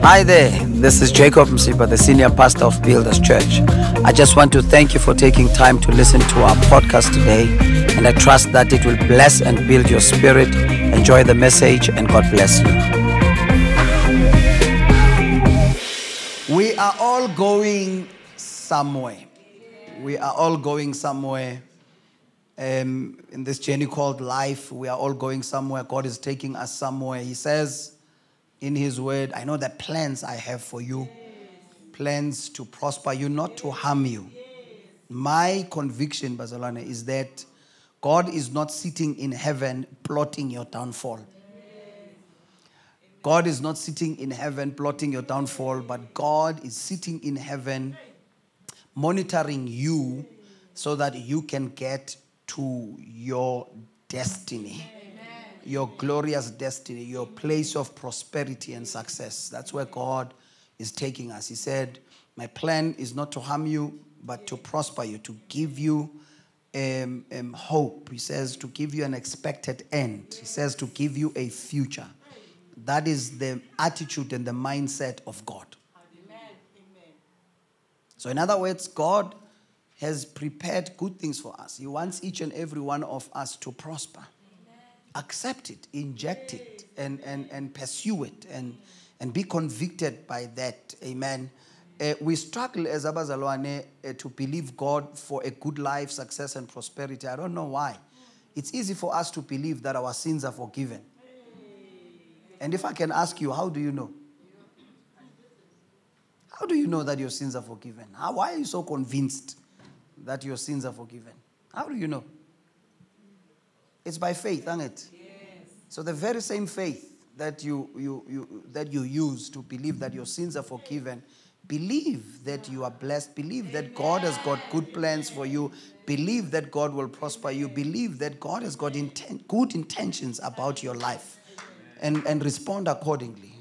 Hi there, this is Jacob Msipha, the senior pastor of Builders Church. I just want to thank you for taking time to listen to our podcast today, and I trust that it will bless and build your spirit. Enjoy the message, and God bless you. We are all going somewhere. We are all going somewhere. Um, in this journey called life, we are all going somewhere. God is taking us somewhere. He says, in His Word, I know the plans I have for you plans to prosper you, not to harm you. My conviction, Bazalwane, is that God is not sitting in heaven plotting your downfall. God is not sitting in heaven plotting your downfall, but God is sitting in heaven monitoring you so that you can get to your destiny your glorious destiny, your place of prosperity and success. That's where God is taking us. He said, My plan is not to harm you, but to prosper you, to give you um, um, hope. He says, to give you an expected end. He says, to give you a future. That is the attitude and the mindset of God. So, in other words, God has prepared good things for us. He wants each and every one of us to prosper accept it, inject it, and, and, and pursue it, and, and be convicted by that. Amen. Uh, we struggle as abazalwane uh, to believe God for a good life, success, and prosperity. I don't know why. It's easy for us to believe that our sins are forgiven. And if I can ask you, how do you know? How do you know that your sins are forgiven? How, why are you so convinced that your sins are forgiven? How do you know? It's by faith, isn't it? Yes. So the very same faith that you, you, you, that you use to believe that your sins are forgiven, believe that you are blessed, believe that God has got good plans for you, believe that God will prosper you, believe that God has got inten- good intentions about your life, and, and respond accordingly.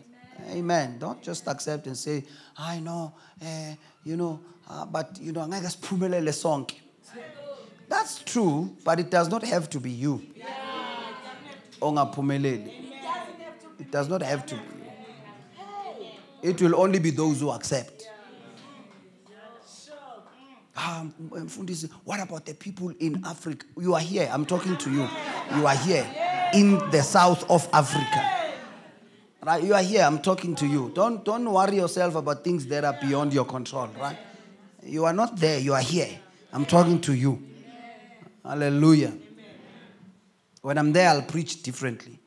Amen. Don't just accept and say, I know, uh, you know, uh, but you know, siphumelele sonke. That's true, but it does not have to be you. Ongaphumeleli. It does not have to be. It will only be those who accept. Um, what about the people in Africa? You are here. I'm talking to you. You are here in the south of Africa. Right? You are here. I'm talking to you. Don't, don't worry yourself about things that are beyond your control. Right? You are not there. You are here. I'm talking to you. Hallelujah. When I'm there, I'll preach differently.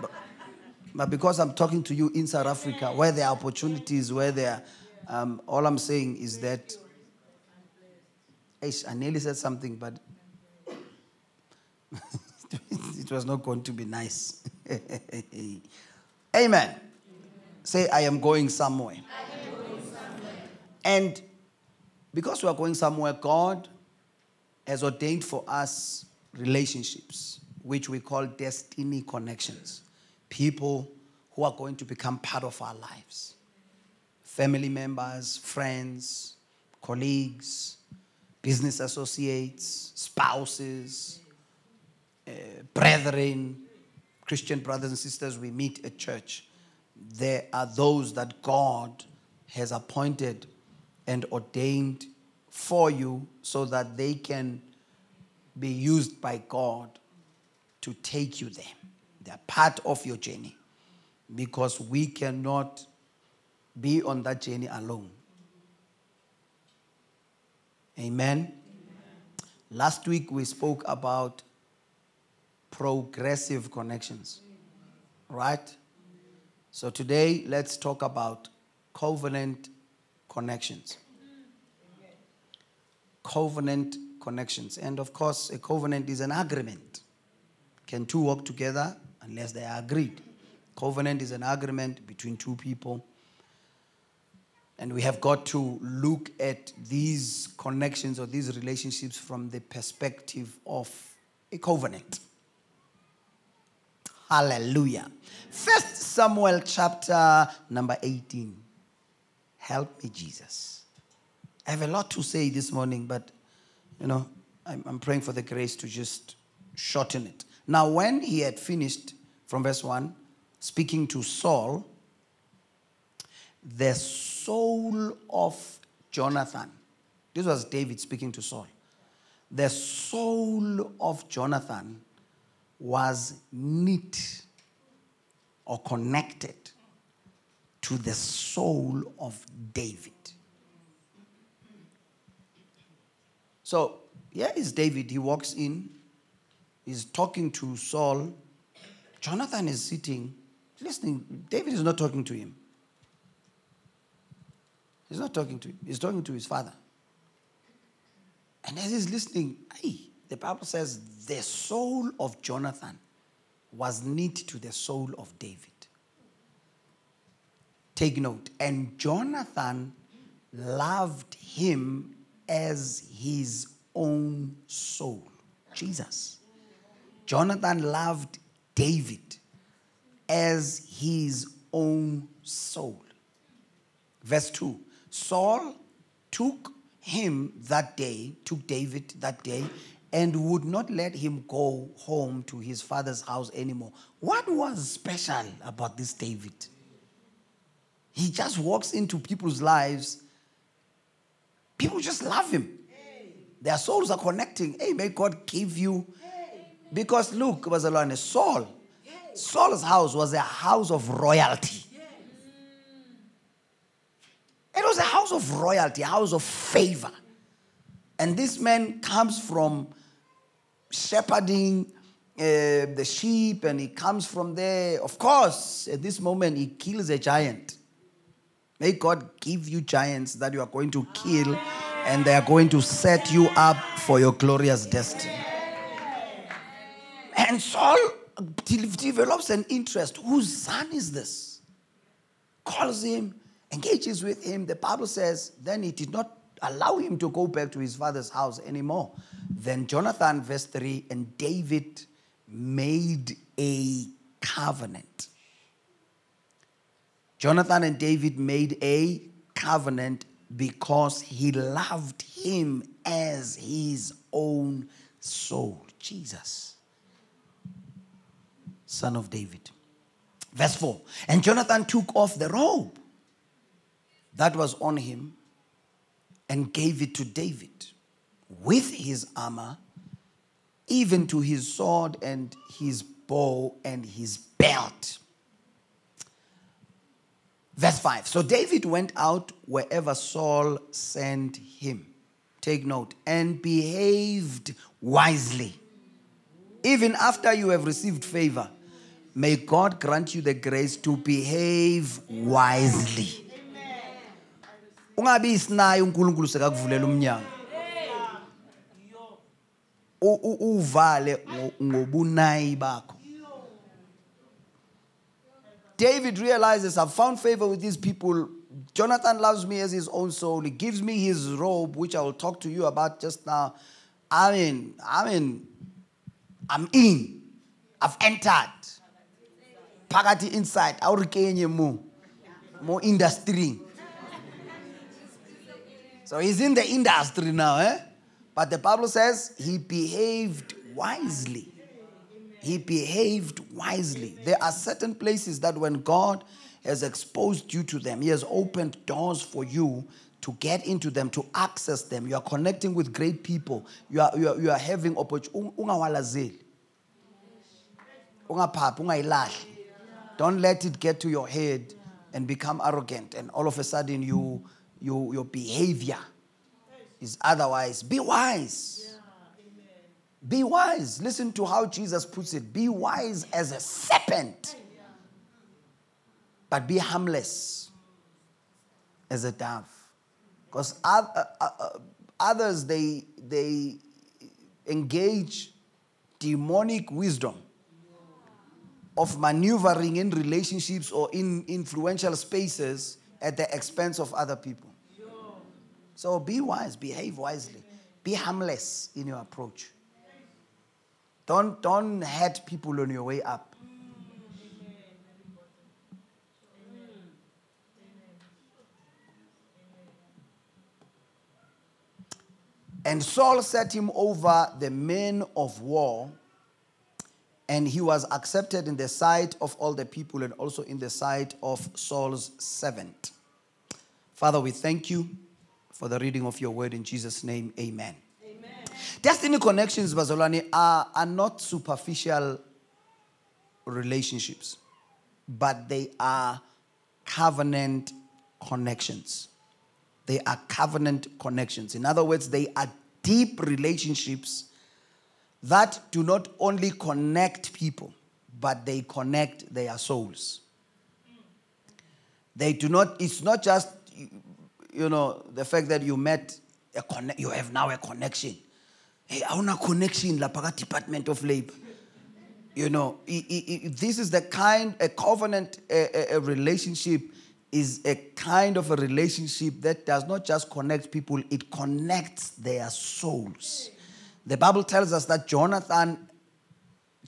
But, but, because I'm talking to you in South Africa, where there are opportunities, where there are, um, all I'm saying is that. I nearly said something, but it was not going to be nice. Amen. Say, I am going somewhere. Am going somewhere. And because we are going somewhere, God has ordained for us relationships, which we call destiny connections. People who are going to become part of our lives family members, friends, colleagues, business associates, spouses, uh, brethren, Christian brothers and sisters we meet at church. There are those that God has appointed and ordained for you so that they can be used by God to take you there. They're part of your journey because we cannot be on that journey alone. Amen. Amen. Last week we spoke about progressive connections, right? So today let's talk about covenant connections covenant connections. And of course, a covenant is an agreement. Can two work together unless they are agreed? Covenant is an agreement between two people. And we have got to look at these connections or these relationships from the perspective of a covenant. Hallelujah. First Samuel chapter number 18. Help me, Jesus. I have a lot to say this morning, but you know, I'm, I'm praying for the grace to just shorten it. Now, when he had finished from verse 1, speaking to Saul, the soul of Jonathan. This was David speaking to Saul. The soul of Jonathan was knit or connected to the soul of David. So, here is David. He walks in, he's talking to Saul. Jonathan is sitting, listening. David is not talking to him. He's not talking to him, he's talking to his father. And as he's listening, the Bible says the soul of Jonathan was knit to the soul of David. Take note. And Jonathan loved him as his own soul. Jesus. Jonathan loved David as his own soul. Verse 2 Saul took him that day, took David that day, and would not let him go home to his father's house anymore. What was special about this David? He just walks into people's lives. People just love him. Their souls are connecting. Hey, may God give you. Because look, Bazalwane, Saul, Saul's house was a house of royalty. It was a house of royalty, a house of favor. And this man comes from shepherding uh, the sheep and he comes from there. Of course, at this moment, he kills a giant. May God give you giants that you are going to kill and they are going to set you up for your glorious destiny. And Saul develops an interest. Whose son is this? Calls him, engages with him. The Bible says, then he did not allow him to go back to his father's house anymore. Then Jonathan, verse 3, and David made a covenant. Jonathan and David made a covenant because he loved him as his own soul. Jesus, son of David. Verse 4 And Jonathan took off the robe that was on him and gave it to David with his armor, even to his sword and his bow and his belt. Verse 5 So David went out wherever Saul sent him. Take note, and behaved wisely. Even after you have received favor, may God grant you the grace to behave wisely. ungabi isinayo uNkulunkulu sekakuvulela umnyango uvale ngobunayi bakho David realizes I've found favor with these people. Jonathan loves me as his own soul. He gives me his robe, which I will talk to you about just now. I mean, I mean, I'm in. I've entered. Pagati inside. I'll regain mo. More industry. So he's in the industry now, eh? But the Bible says he behaved wisely. He behaved wisely. There are certain places that when God has exposed you to them, He has opened doors for you to get into them, to access them. You are connecting with great people. You are, you are, you are having opportunity. Don't let it get to your head and become arrogant, and all of a sudden you your, your behavior is otherwise. Be wise. Be wise. Listen to how Jesus puts it. Be wise as a serpent, but be harmless as a dove. Because uh, uh, others, they, they engage demonic wisdom of maneuvering in relationships or in influential spaces at the expense of other people. So be wise, behave wisely, be harmless in your approach. Don't, don't hurt people on your way up. And Saul set him over the men of war, and he was accepted in the sight of all the people and also in the sight of Saul's servant. Father, we thank you for the reading of your word in Jesus' name. Amen. Destiny connections, Bazolani, are, are not superficial relationships, but they are covenant connections. They are covenant connections. In other words, they are deep relationships that do not only connect people, but they connect their souls. They do not, it's not just, you know, the fact that you met, a conne- you have now a connection. Hey, a connection, la Department of Labor. You know, this is the kind, a covenant, a, a relationship is a kind of a relationship that does not just connect people, it connects their souls. The Bible tells us that Jonathan,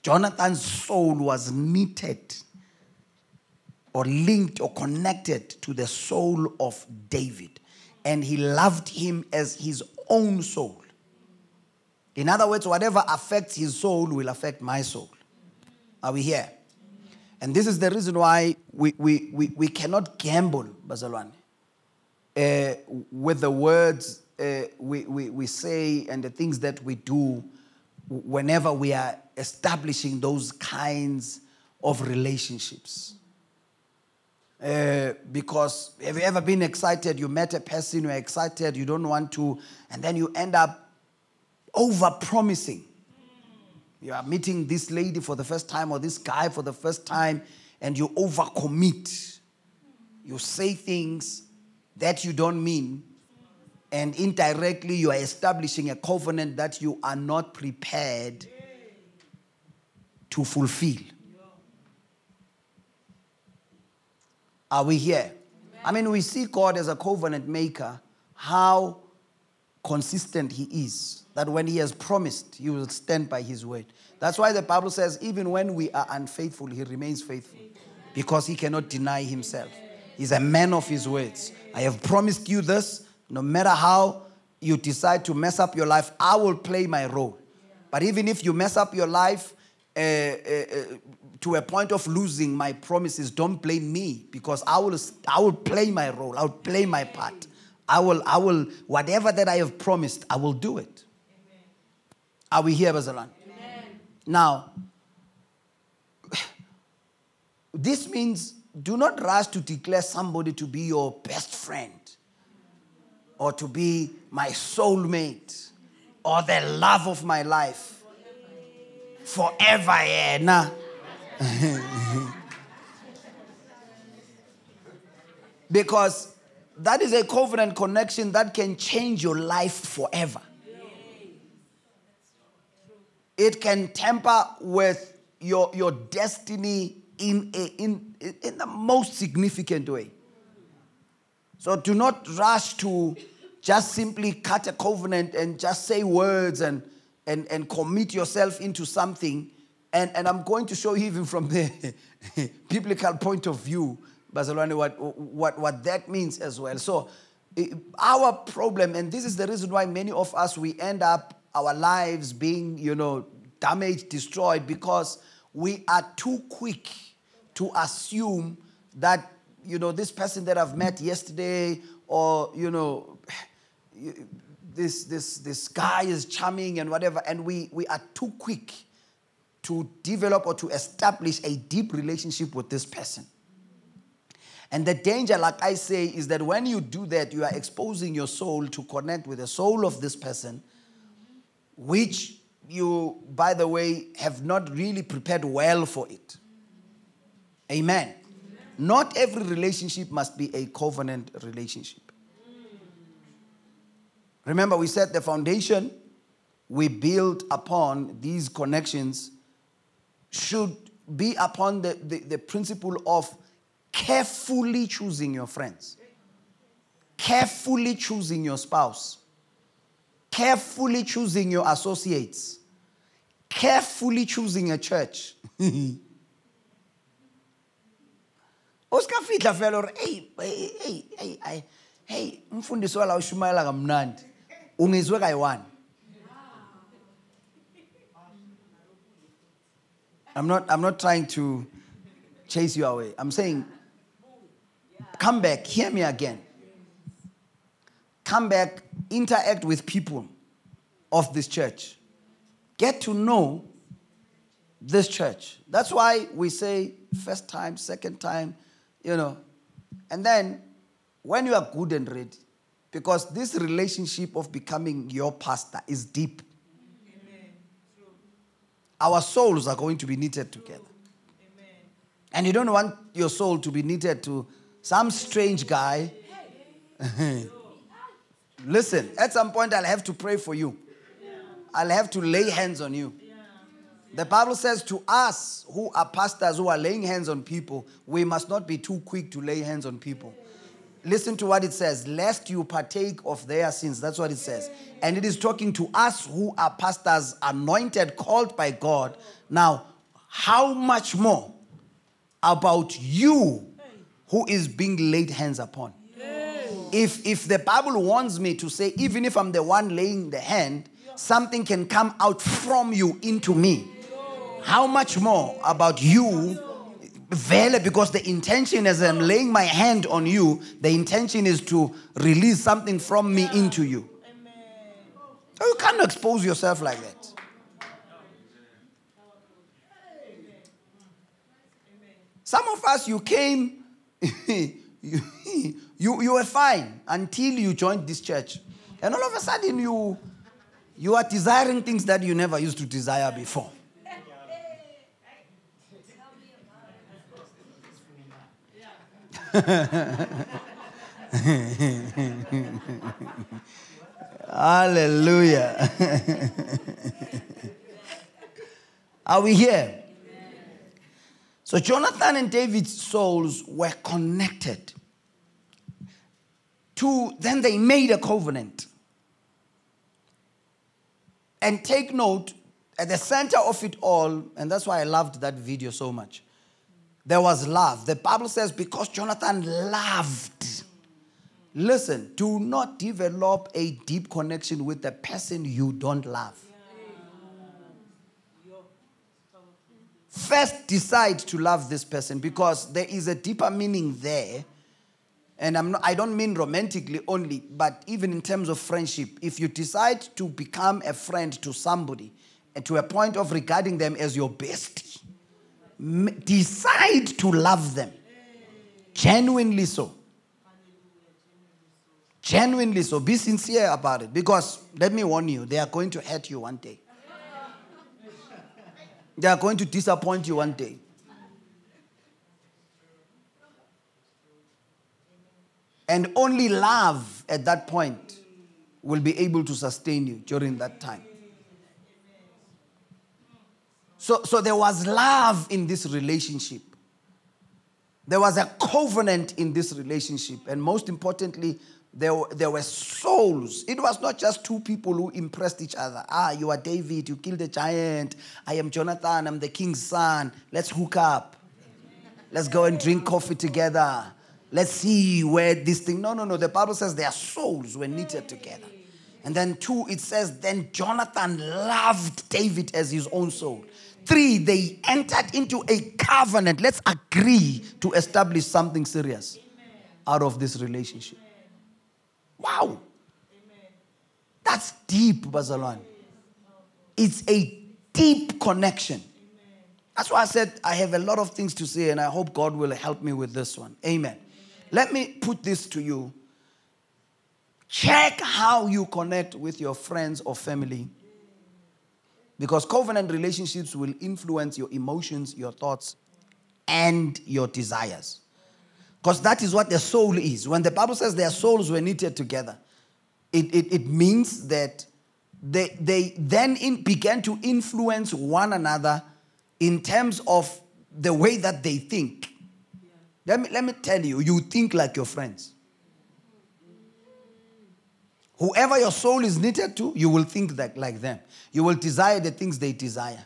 Jonathan's soul was knitted or linked or connected to the soul of David. And he loved him as his own soul. In other words, whatever affects his soul will affect my soul. Are we here? And this is the reason why we, we, we, we cannot gamble, Bazalwane, uh, with the words uh, we, we, we say and the things that we do whenever we are establishing those kinds of relationships. Uh, because have you ever been excited? You met a person, you're excited, you don't want to, and then you end up over promising. You are meeting this lady for the first time or this guy for the first time, and you overcommit. You say things that you don't mean, and indirectly you are establishing a covenant that you are not prepared to fulfill. Are we here? I mean, we see God as a covenant maker, how consistent He is. That when He has promised, He will stand by His word. That's why the Bible says, even when we are unfaithful, He remains faithful because He cannot deny Himself. He's a man of His words. I have promised you this. No matter how you decide to mess up your life, I will play my role. But even if you mess up your life, uh, uh, uh, to a point of losing my promises, don't blame me because I will, I will play my role. I will play my part. I will, I will, whatever that I have promised, I will do it. Amen. Are we here, Bazalan? Now, this means do not rush to declare somebody to be your best friend or to be my soulmate or the love of my life forever. Yeah, nah. because that is a covenant connection that can change your life forever. It can tamper with your, your destiny in, a, in, in the most significant way. So do not rush to just simply cut a covenant and just say words and, and, and commit yourself into something and, and I'm going to show you even from the biblical point of view, Bazalwane, what, what, what that means as well. So eh, our problem, and this is the reason why many of us, we end up our lives being, you know, damaged, destroyed, because we are too quick to assume that, you know, this person that I've met yesterday or, you know, this, this, this guy is charming and whatever, and we, we are too quick to develop or to establish a deep relationship with this person. And the danger, like I say, is that when you do that, you are exposing your soul to connect with the soul of this person, which you, by the way, have not really prepared well for it. Amen. Amen. Not every relationship must be a covenant relationship. Remember, we set the foundation, we build upon these connections should be upon the, the, the principle of carefully choosing your friends, carefully choosing your spouse, carefully choosing your associates, carefully choosing a church. vele or hey hey hey hey hey wala ushumayela kamnandi. Ungizwe kayi-one I'm not, I'm not trying to chase you away. I'm saying, come back, hear me again. come back, interact with people of this church. Get to know this church. That's why we say first time, second time, you know. And then when you are good and ready, because this relationship of becoming your pastor is deep. Our souls are going to be knitted together. And you don't want your soul to be knitted to some strange guy. Listen, at some point I'll have to pray for you. I'll have to lay hands on you. The Bible says to us who are pastors who are laying hands on people, we must not be too quick to lay hands on people. Listen to what it says, lest you partake of their sins. That's what it says. And it is talking to us who are pastors, anointed, called by God. Now, how much more about you who is being laid hands upon? If, if the Bible warns me to say, even if I'm the one laying the hand, something can come out from you into me. How much more about you Vele, because the intention as I'm laying my hand on you, the intention is to release something from me into you. So you can't expose yourself like that. Some of us, you came, you, you, were fine until you joined this church. And all of a sudden, you, you are desiring things that you never used to desire before. Hallelujah. Are we here? So Jonathan and David's souls were connected. To then they made a covenant. And take note, at the center of it all, and that's why I loved that video so much there was love. The Bible says, because Jonathan loved. Listen, do not develop a deep connection with the person you don't love. First, decide to love this person because there is a deeper meaning there. And I'm not, I don't mean romantically only, but even in terms of friendship. If you decide to become a friend to somebody and to a point of regarding them as your bestie, decide to love them. Genuinely so. Genuinely so. Be sincere about it. Because let me warn you, they are going to hurt you one day. They are going to disappoint you one day. And only love at that point will be able to sustain you during that time. So, so there was love in this relationship. There was a covenant in this relationship. And most importantly, there, there were souls. It was not just two people who impressed each other. Ah, you are David, you killed a giant. I am Jonathan, I'm the king's son. Let's hook up. Let's go and drink coffee together. Let's see where this thing. No, no, no. The Bible says their souls were knitted together. And then, two, it says, then Jonathan loved David as his own soul. Three, they entered into a covenant. Let's agree to establish something serious out of this relationship. Wow. That's deep, Bazalwan. It's a deep connection. That's why I said I have a lot of things to say, and I hope God will help me with this one. Amen. Let me put this to you. Check how you connect with your friends or family because covenant relationships will influence your emotions, your thoughts, and your desires. Because that is what the soul is. When the Bible says their souls were knitted together, it, it, it means that they, they then in, began to influence one another in terms of the way that they think. Yeah. Let, me, let me tell you, you think like your friends. Whoever your soul is knitted to, you will think that like them. You will desire the things they desire.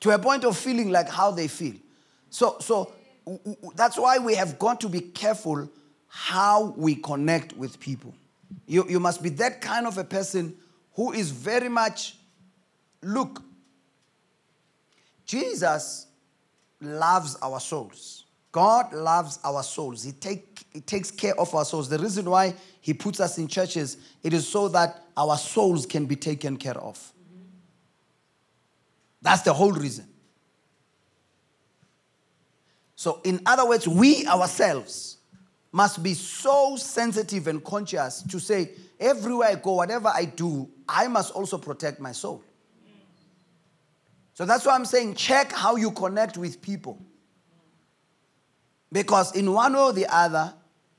To a point of feeling like how they feel. So, so that's why we have got to be careful how we connect with people. You, you must be that kind of a person who is very much, look, Jesus loves our souls. God loves our souls. He, take, he takes care of our souls. The reason why He puts us in churches, it is so that our souls can be taken care of. That's the whole reason. So, in other words, we ourselves must be so sensitive and conscious to say, everywhere I go, whatever I do, I must also protect my soul. So that's why I'm saying check how you connect with people. Because in one way or the other,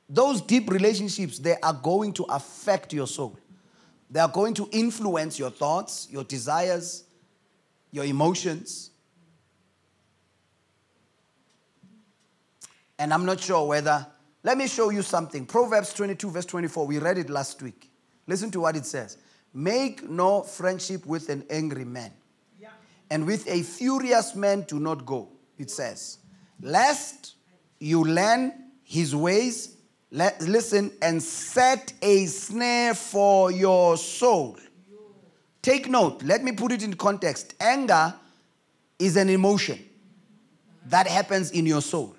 those deep relationships, they are going to affect your soul. They are going to influence your thoughts, your desires, your emotions. And I'm not sure whether, let me show you something. Proverbs 22, verse 24, we read it last week. Listen to what it says Make no friendship with an angry man, yeah. and with a furious man do not go, it says, lest you learn his ways, listen, and set a snare for your soul. Take note, let me put it in context. Anger is an emotion that happens in your soul.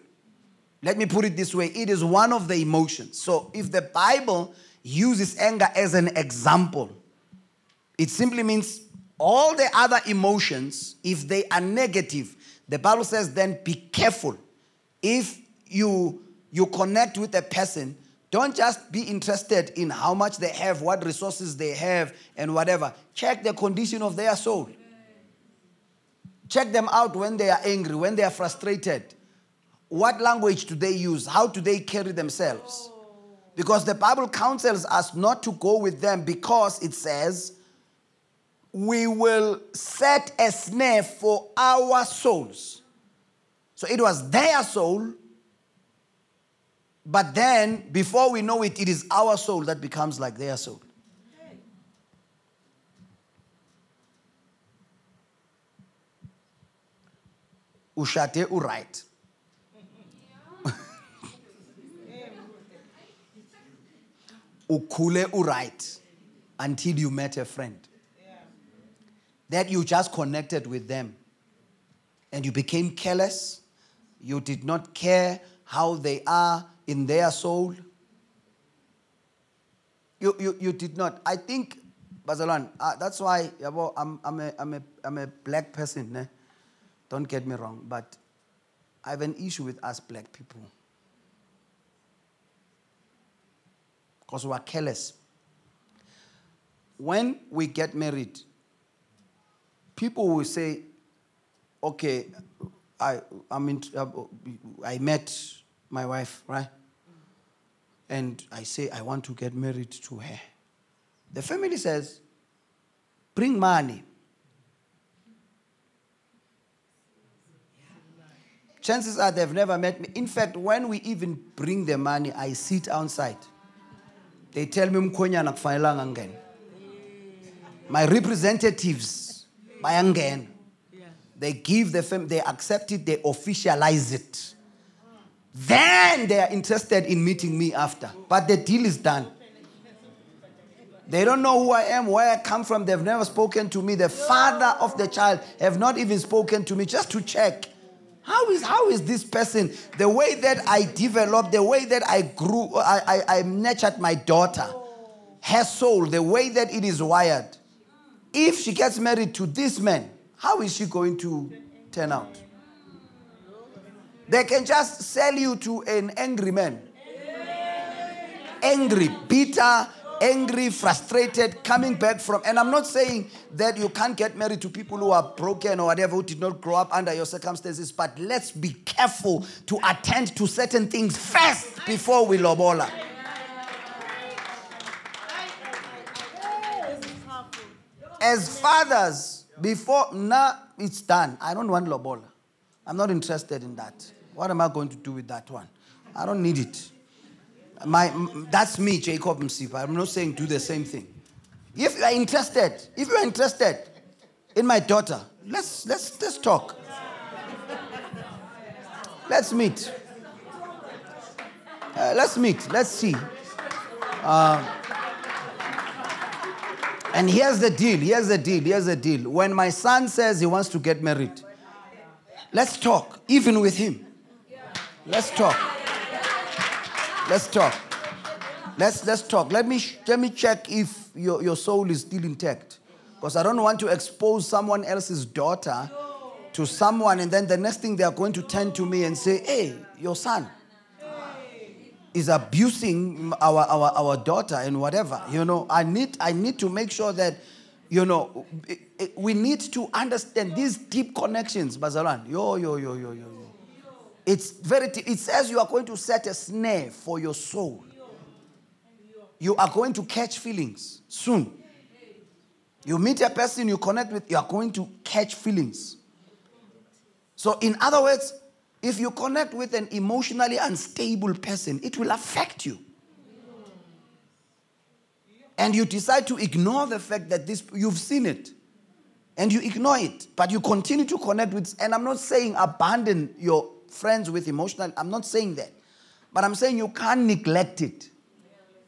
Let me put it this way it is one of the emotions. So if the Bible uses anger as an example, it simply means all the other emotions, if they are negative, the Bible says then be careful. If you you connect with a person, don't just be interested in how much they have, what resources they have, and whatever. Check the condition of their soul. Check them out when they are angry, when they are frustrated. What language do they use? How do they carry themselves? Because the Bible counsels us not to go with them because it says, we will set a snare for our souls. So it was their soul but then, before we know it, it is our soul that becomes like their soul. Ushate uright. Ukule uright until you met a friend. That you just connected with them and you became careless. You did not care how they are in their soul? You, you, you did not. I think, Bazalan, uh, that's why I'm, I'm, a, I'm, a, I'm a black person. Ne? Don't get me wrong, but I have an issue with us black people. Because we are careless. When we get married, people will say, okay, I, I'm in, I met my wife, right? And I say, I want to get married to her. The family says, bring money. Chances are they've never met me. In fact, when we even bring the money, I sit outside. They tell me mkhonyana kufanelanga ngene. My representatives bayangena. They give the fam- they accept it, they officialize it. Then they are interested in meeting me after. But the deal is done. They don't know who I am, where I come from. They've never spoken to me. The father of the child have not even spoken to me just to check. How is, how is this person, the way that I developed, the way that I grew, I, I, I nurtured my daughter, her soul, the way that it is wired. If she gets married to this man, how is she going to turn out? They can just sell you to an angry man. Angry, bitter, angry, frustrated, coming back from. And I'm not saying that you can't get married to people who are broken or whatever, who did not grow up under your circumstances, but let's be careful to attend to certain things first before we lobola. As fathers, before now it's done. I don't want lobola. I'm not interested in that. What am I going to do with that one? I don't need it. My, that's me, Jacob Msipha. I'm not saying do the same thing. If you are interested, if you are interested in my daughter, let's, let's, let's talk. Let's meet. Uh, let's meet. Let's see. Uh, and here's the deal. Here's the deal. Here's the deal. When my son says he wants to get married, Let's talk, even with him. Let's talk. Let's talk. Let's let's talk. Let me let me check if your, your soul is still intact. Because I don't want to expose someone else's daughter to someone, and then the next thing they are going to turn to me and say, Hey, your son is abusing our, our, our daughter and whatever. You know, I need I need to make sure that, you know, we need to understand these deep connections, Bazalan. Yo, yo, yo, yo, yo. It's very deep. It says you are going to set a snare for your soul. You are going to catch feelings soon. You meet a person you connect with, you are going to catch feelings. So, in other words, if you connect with an emotionally unstable person, it will affect you. And you decide to ignore the fact that this you've seen it. And you ignore it, but you continue to connect with and I'm not saying abandon your friends with emotional, I'm not saying that. But I'm saying you can't neglect it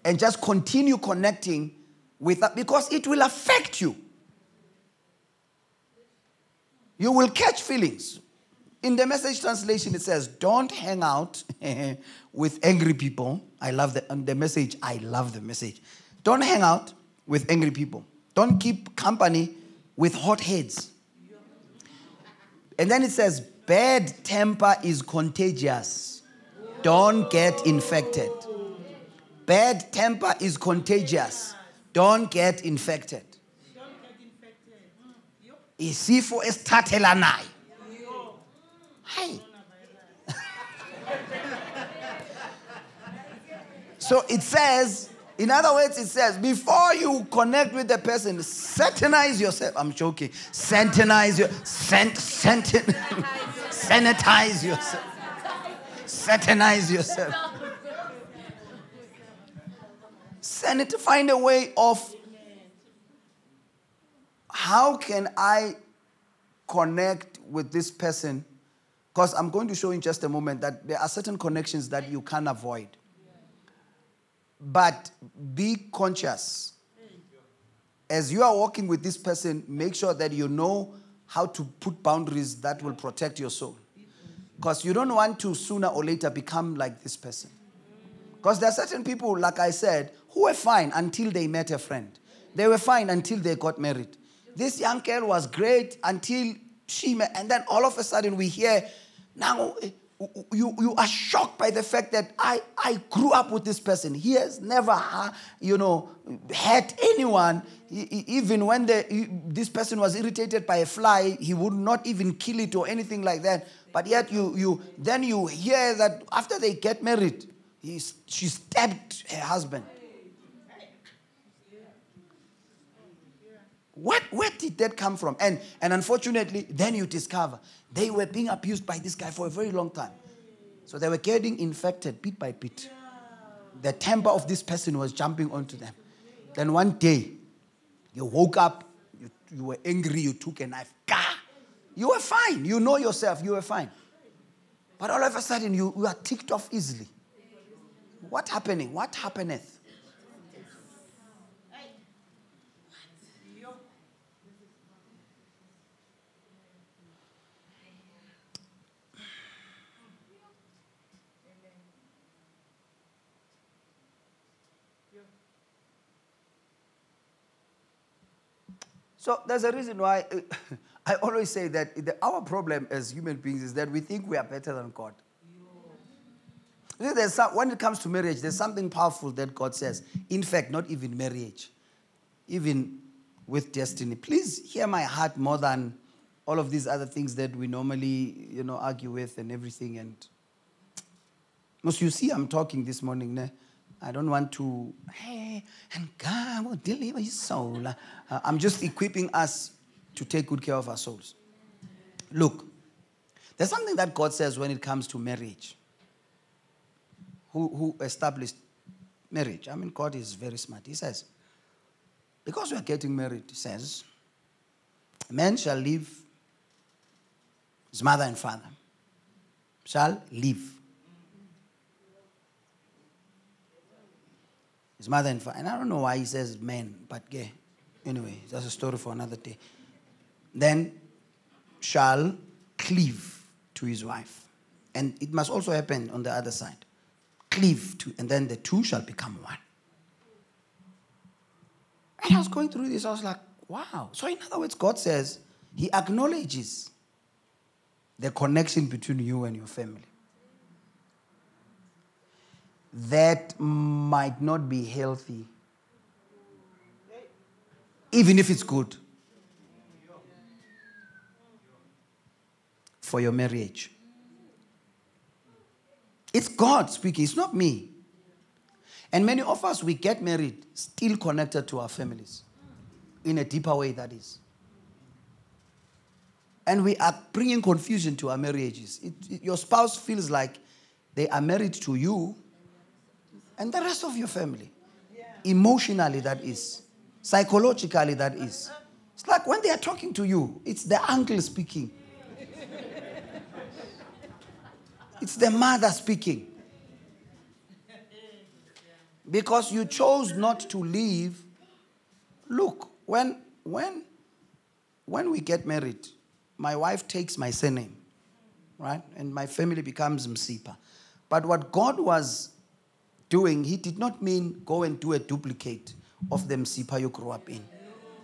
and just continue connecting with that because it will affect you. You will catch feelings. In the message translation, it says, Don't hang out with angry people. I love the, um, the message. I love the message. Don't hang out with angry people. Don't keep company with hot heads. And then it says, Bad temper is contagious. Don't get infected. Bad temper is contagious. Don't get infected. Isifo esithathelanayo Hey. so it says, in other words, it says, before you connect with the person, sanitize yourself. I'm joking. Sanitize your, sant, sant, sanitize yourself. Sanitize yourself. Sanit, find a way of how can I connect with this person because I'm going to show in just a moment that there are certain connections that you can't avoid. But be conscious. As you are walking with this person, make sure that you know how to put boundaries that will protect your soul. Because you don't want to sooner or later become like this person. Because there are certain people, like I said, who were fine until they met a friend. They were fine until they got married. This young girl was great until she met, and then all of a sudden we hear now, you, you are shocked by the fact that I, I grew up with this person. He has never, you know, hurt anyone. Even when the, this person was irritated by a fly, he would not even kill it or anything like that. But yet you, you then you hear that after they get married, he, she stabbed her husband. What, where did that come from? And, and unfortunately, then you discover they were being abused by this guy for a very long time. So they were getting infected bit by bit. The temper of this person was jumping onto them. Then one day, you woke up, you, you were angry, you took a knife. Gah! You were fine. You know yourself, you were fine. But all of a sudden, you, you are ticked off easily. What happening? What happeneth? So there's a reason why I always say that the, our problem as human beings is that we think we are better than God. There's some, when it comes to marriage, there's something powerful that God says. In fact, not even marriage, even with destiny. Please hear my heart more than all of these other things that we normally, you know, argue with and everything. And most you see, I'm talking this morning. Ne? I don't want to, hey, and God will deliver your soul. Uh, I'm just equipping us to take good care of our souls. Look, there's something that God says when it comes to marriage. Who, who established marriage? I mean, God is very smart. He says, because we are getting married, he says, man shall leave his mother and father, shall leave His mother and father. And I don't know why he says men, but yeah. Anyway, that's a story for another day. Then shall cleave to his wife. And it must also happen on the other side. Cleave to, and then the two shall become one. And I was going through this, I was like, wow. So, in other words, God says, He acknowledges the connection between you and your family. That might not be healthy, even if it's good for your marriage. It's God speaking, it's not me. And many of us, we get married still connected to our families in a deeper way, that is. And we are bringing confusion to our marriages. It, it, your spouse feels like they are married to you and the rest of your family. Emotionally, that is. Psychologically, that is. It's like when they are talking to you, it's the uncle speaking, it's the mother speaking. Because you chose not to leave. Look, when, when, when we get married, my wife takes my surname, right? And my family becomes Msipha. But what God was doing, He did not mean go and do a duplicate of the Msipha you grew up in.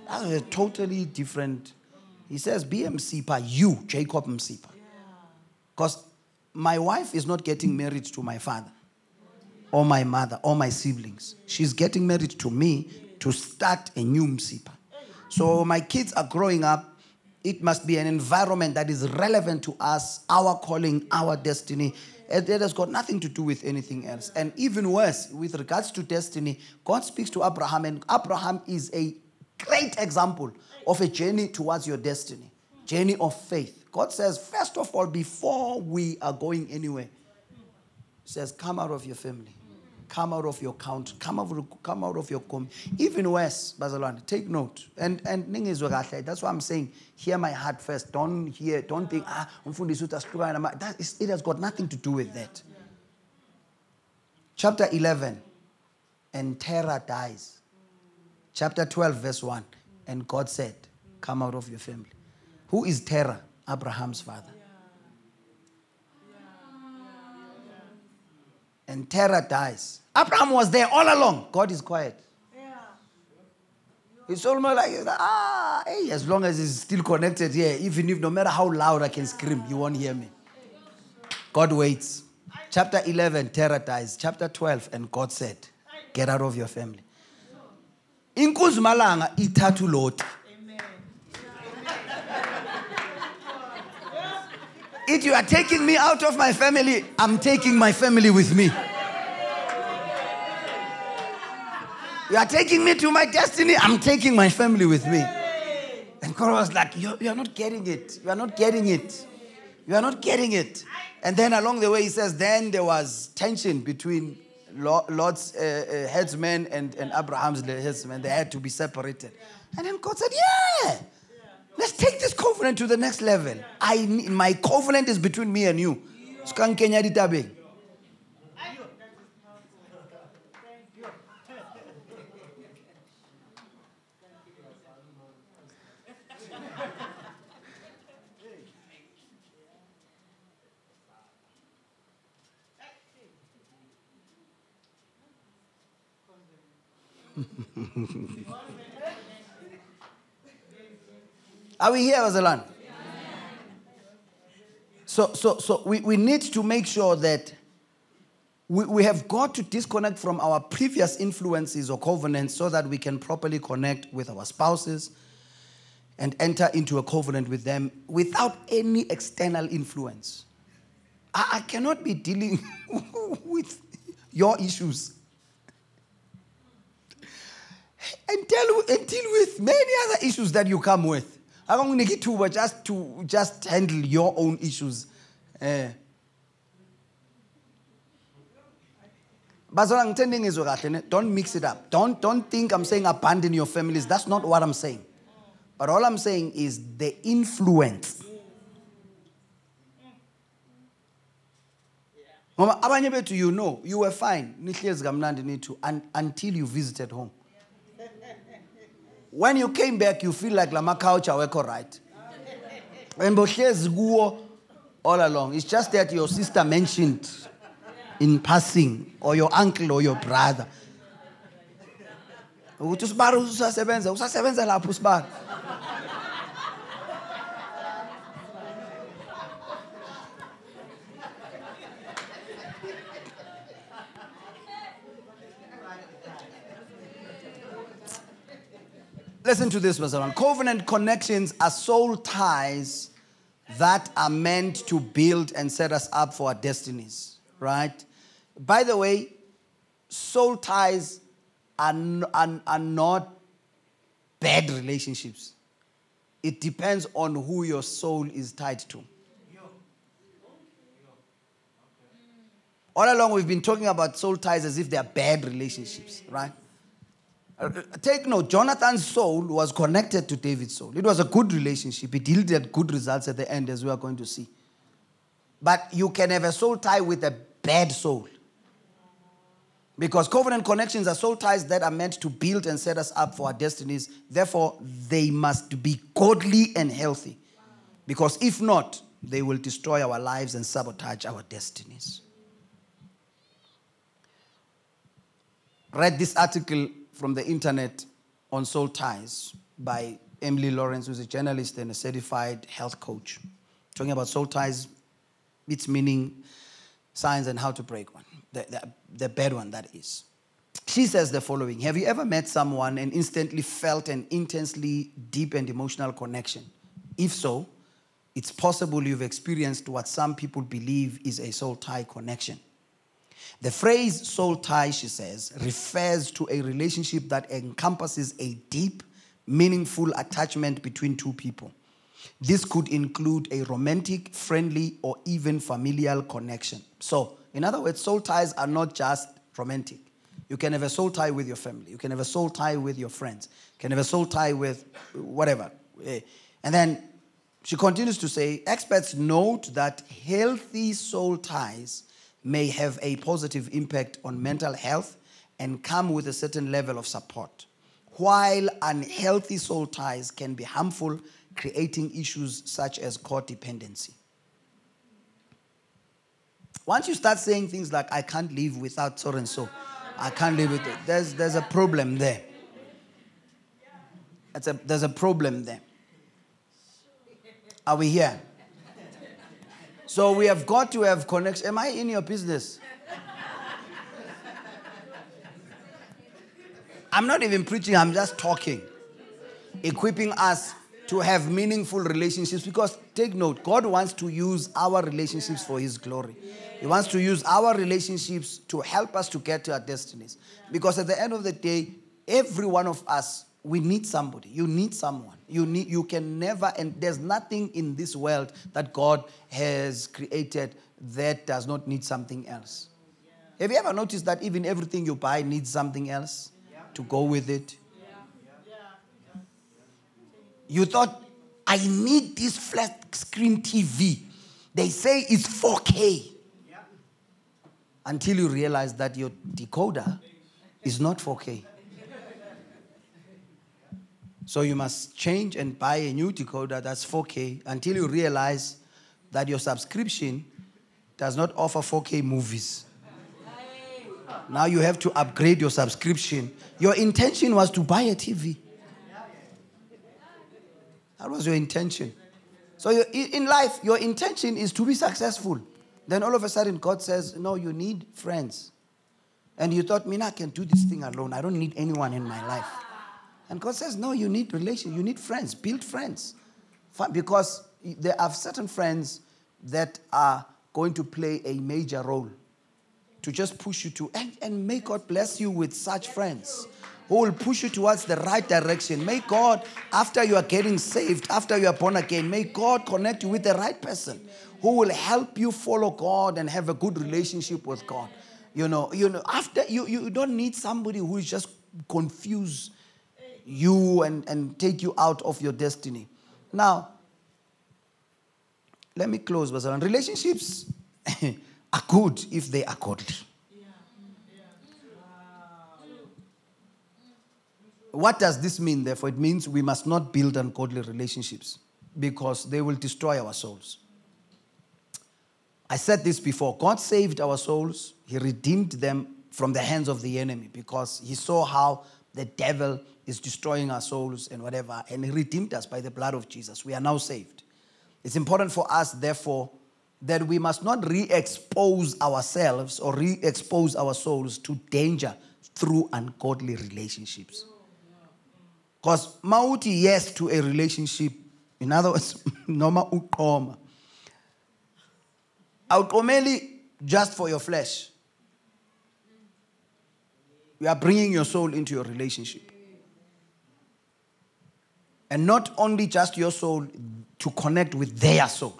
That was a totally different. He says, Be Msipha, you, Jacob Msipha. Because my wife is not getting married to my father or my mother or my siblings. She's getting married to me to start a new Msipha. So my kids are growing up. It must be an environment that is relevant to us, our calling, our destiny. It has got nothing to do with anything else. And even worse, with regards to destiny, God speaks to Abraham, and Abraham is a great example of a journey towards your destiny, journey of faith. God says, first of all, before we are going anywhere, says, come out of your family. Come out of your count. Come out, of- come out of your com. Even worse, Bazalwane, take note. And and that's why I'm saying, hear my heart first. Don't hear, don't think, ah, umfundisi uthi asihlukane nama-" that is, it has got nothing to do with that. Chapter 11, and Terah dies. Chapter 12, verse 1. And God said, Come out of your family. Who is Terah? Abraham's father. And Terah dies. Abraham was there all along. God is quiet. Yeah. It's almost like, ah, hey, as long as he's still connected here, even if no matter how loud I can scream, you won't hear me. God waits. Chapter 11, Terah dies. Chapter 12, and God said, Get out of your family. Inkunzi malanga ithathu Lot. If you are taking me out of my family, I'm taking my family with me. You are taking me to my destiny, I'm taking my family with me. And God was like, You're, you're not getting it. You are not getting it. You are not getting it. And then along the way, he says, Then there was tension between Lo- Lot's uh, uh, headsman and, and Abraham's headsman. They had to be separated. And then God said, Yeah, let's take this covenant to the next level. I, my covenant is between me and you. Skankenya ditabeng. Are we here, Azalan? So, so, so we, we need to make sure that we, we have got to disconnect from our previous influences or covenants so that we can properly connect with our spouses and enter into a covenant with them without any external influence. I, I cannot be dealing with your issues and deal, and deal with many other issues that you come with. To but just to just handle your own issues. Eh. Bazalwane, ngithanda ngizwe kahle ne? Don't mix it up. Don't, don't think I'm saying abandon your families. That's not what I'm saying. But all I'm saying is the influence. Ngoba abanye bethu you know you were fine nihlezi kamnandi nithi un- until you visited home. When you came back you feel like lama couch awekho right. When bohlezi all along. It's just that your sister mentioned in passing, or your uncle or your brother. Listen to this, Brother. Covenant connections are soul ties that are meant to build and set us up for our destinies, right? By the way, soul ties are, are, are not bad relationships. It depends on who your soul is tied to. All along, we've been talking about soul ties as if they are bad relationships, right? Take note, Jonathan's soul was connected to David's soul. It was a good relationship. It yielded good results at the end, as we are going to see. But you can have a soul tie with a bad soul. Because covenant connections are soul ties that are meant to build and set us up for our destinies. Therefore, they must be godly and healthy. Because if not, they will destroy our lives and sabotage our destinies. Read this article from the internet on soul ties by Emily Lawrence, who's a journalist and a certified health coach. Talking about soul ties, its meaning, signs, and how to break one. The, the, the bad one, that is. She says the following Have you ever met someone and instantly felt an intensely deep and emotional connection? If so, it's possible you've experienced what some people believe is a soul tie connection. The phrase soul tie, she says, refers to a relationship that encompasses a deep, meaningful attachment between two people. This could include a romantic, friendly, or even familial connection. So, in other words, soul ties are not just romantic. You can have a soul tie with your family. You can have a soul tie with your friends. You can have a soul tie with whatever. Eh, and then she continues to say experts note that healthy soul ties may have a positive impact on mental health and come with a certain level of support. While unhealthy soul ties can be harmful, creating issues such as codependency. Once you start saying things like, I can't live without so and so, I can't live with it, there's, there's a problem there. a, there's a problem there. Are we here? So we have got to have connection. Am I in your business? I'm not even preaching, I'm just talking. Equipping us to have meaningful relationships because take note, God wants to use our relationships for His glory. He wants to use our relationships to help us to get to our destinies. Because at the end of the day, every one of us we need somebody. You need someone. You need you can never and there's nothing in this world that God has created that does not need something else. Yeah. Have you ever noticed that even everything you buy needs something else yeah. to go with it? Yeah. You thought I need this flat screen TV. They say it's 4K. Until you realize that your decoder is not 4K. So you must change and buy a new decoder that's 4K until you realize that your subscription does not offer 4K movies. Now you have to upgrade your subscription. Your intention was to buy a TV. That was your intention. So in life, your intention is to be successful. Then all of a sudden, God says, No, you need friends. And you thought, Mina, I can do this thing alone. I don't need anyone in my life. And God says, no, you need relation, you need friends, build friends. Because there are certain friends that are going to play a major role to just push you to, and, and may God bless you with such friends who will push you towards the right direction. May God, after you are getting saved, after you are born again, may God connect you with the right person who will help you follow God and have a good relationship with God. You know, you know, after you, you don't need somebody who is just confused you and, and take you out of your destiny. Now, let me close, Bazalwane. Relationships are good if they are godly. What does this mean, therefore? It means we must not build ungodly relationships because they will destroy our souls. I said this before God saved our souls, He redeemed them from the hands of the enemy because He saw how the devil is destroying our souls and whatever, and He redeemed us by the blood of Jesus. We are now saved. It's important for us, therefore, that we must not re expose ourselves or re expose our souls to danger through ungodly relationships. Because mauti yes to a relationship, in other words, noma uqoma. Awuqomeli just for your flesh. You are bringing your soul into your relationship. And not only just your soul to connect with their soul.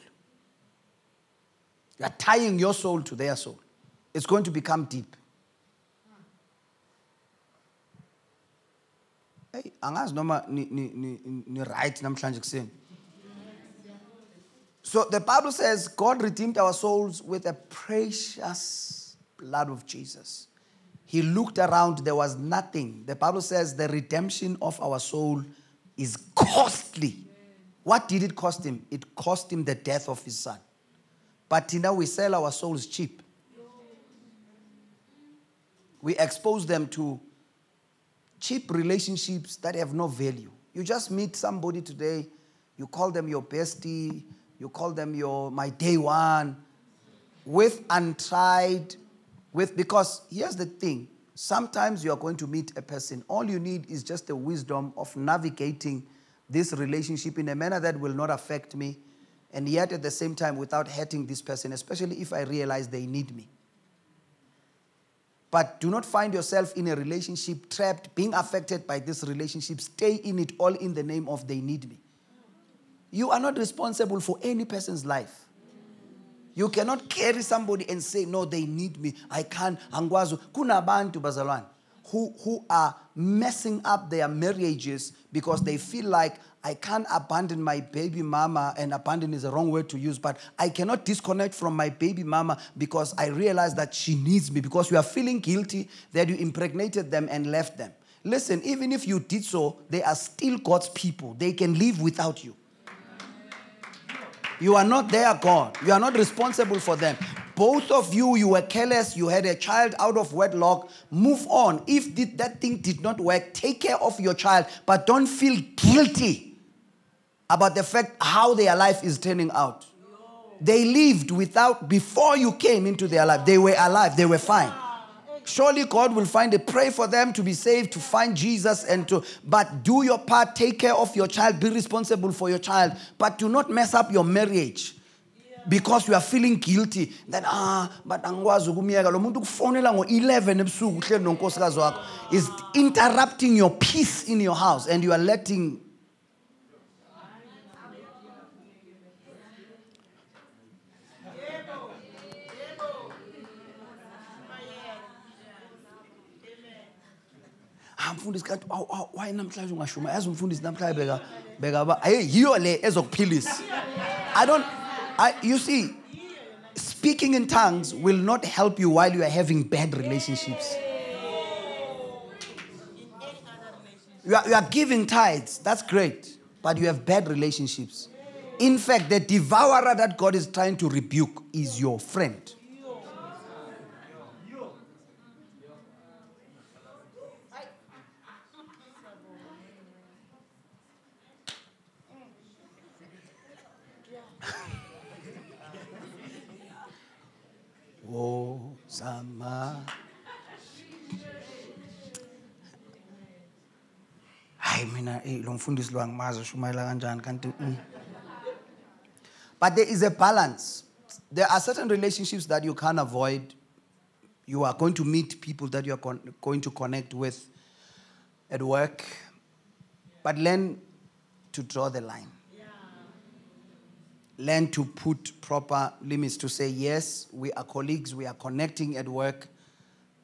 You are tying your soul to their soul. It's going to become deep. Hey, noma ni right namhlanje kuseni. So the Bible says God redeemed our souls with the precious blood of Jesus. He looked around, there was nothing. The Bible says the redemption of our soul is costly. What did it cost him? It cost him the death of his son. But you now we sell our souls cheap. We expose them to cheap relationships that have no value. You just meet somebody today, you call them your bestie, you call them your my day one, with untried, with because here's the thing. Sometimes you are going to meet a person. All you need is just the wisdom of navigating this relationship in a manner that will not affect me, and yet at the same time without hurting this person, especially if I realize they need me. But do not find yourself in a relationship trapped, being affected by this relationship. Stay in it all in the name of they need me. You are not responsible for any person's life. You cannot carry somebody and say, No, they need me. I can't. Angwazo. Kunabantu bazalwan who, who are messing up their marriages because they feel like I can't abandon my baby mama, and abandon is the wrong word to use, but I cannot disconnect from my baby mama because I realize that she needs me because you are feeling guilty that you impregnated them and left them. Listen, even if you did so, they are still God's people. They can live without you. You are not their God. You are not responsible for them. Both of you, you were careless. You had a child out of wedlock. Move on. If that thing did not work, take care of your child, but don't feel guilty about the fact how their life is turning out. They lived without, before you came into their life, they were alive, they were fine. Surely God will find a pray for them to be saved, to find Jesus, and to, but do your part, take care of your child, be responsible for your child, but do not mess up your marriage. Because you are feeling guilty that ah but angikwazi ukumyeka. Lo muntu ukufonela ngo-11 ebusuku uhleli nonkosikazi wakho is interrupting your peace in your house and you are letting mfundisi kanti awu, namhlanje ungashuma? Yazi umfundisi namhlanje beka beka ba hey yiyo le ezokuphilisa. I don't I, you see speaking in tongues will not help you while you are having bad relationships. You are, you are giving tithes that's great but you have bad relationships. In fact the devourer that god is trying to rebuke is your friend Oh, sama. Hayi mina eh lo mfundisi lo angimazi ushumayela kanjani kanti mm. But there is a balance. There are certain relationships that you can't avoid. You are going to meet people that you are going to connect with at work. But learn to draw the line learn to put proper limits to say, yes, we are colleagues, we are connecting at work,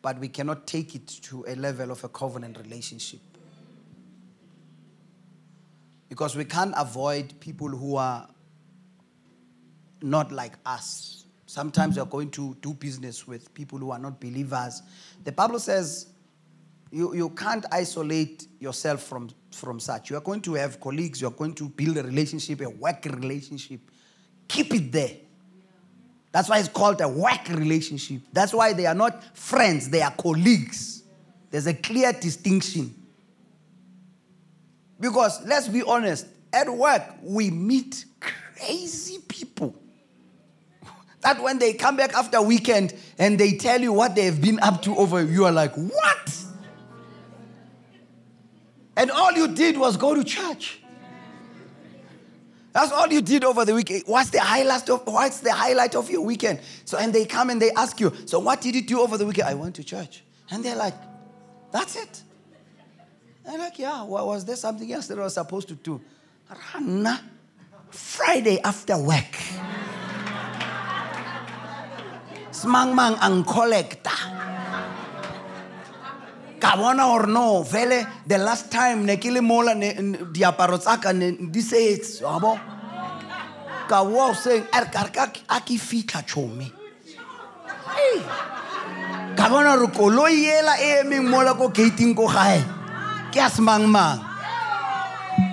but we cannot take it to a level of a covenant relationship. Because we can't avoid people who are not like us. Sometimes you're going to do business with people who are not believers. The Bible says you, you can't isolate yourself from, from such. You are going to have colleagues, you're going to build a relationship, a work relationship. Keep it there. That's why it's called a work relationship. That's why they are not friends, they are colleagues. There's a clear distinction. Because let's be honest, at work, we meet crazy people. That when they come back after weekend and they tell you what they've been up to over, you are like, what? And all you did was go to church. That's all you did over the weekend. What's the highlight of what's the highlight of your weekend? So and they come and they ask you, so what did you do over the weekend? I went to church. And they're like, that's it. And like, yeah, was there something else that I was supposed to do? Rana, Friday after work smang-mang ang collector ka bona gore no fele the last time ne ke le mola diaparo tsaka di setse wa bo ka boa o seng a re a ke fitlha tšhomi ka bona gore koloi ela e emeng mola ko gating ko gae ke a semang-mang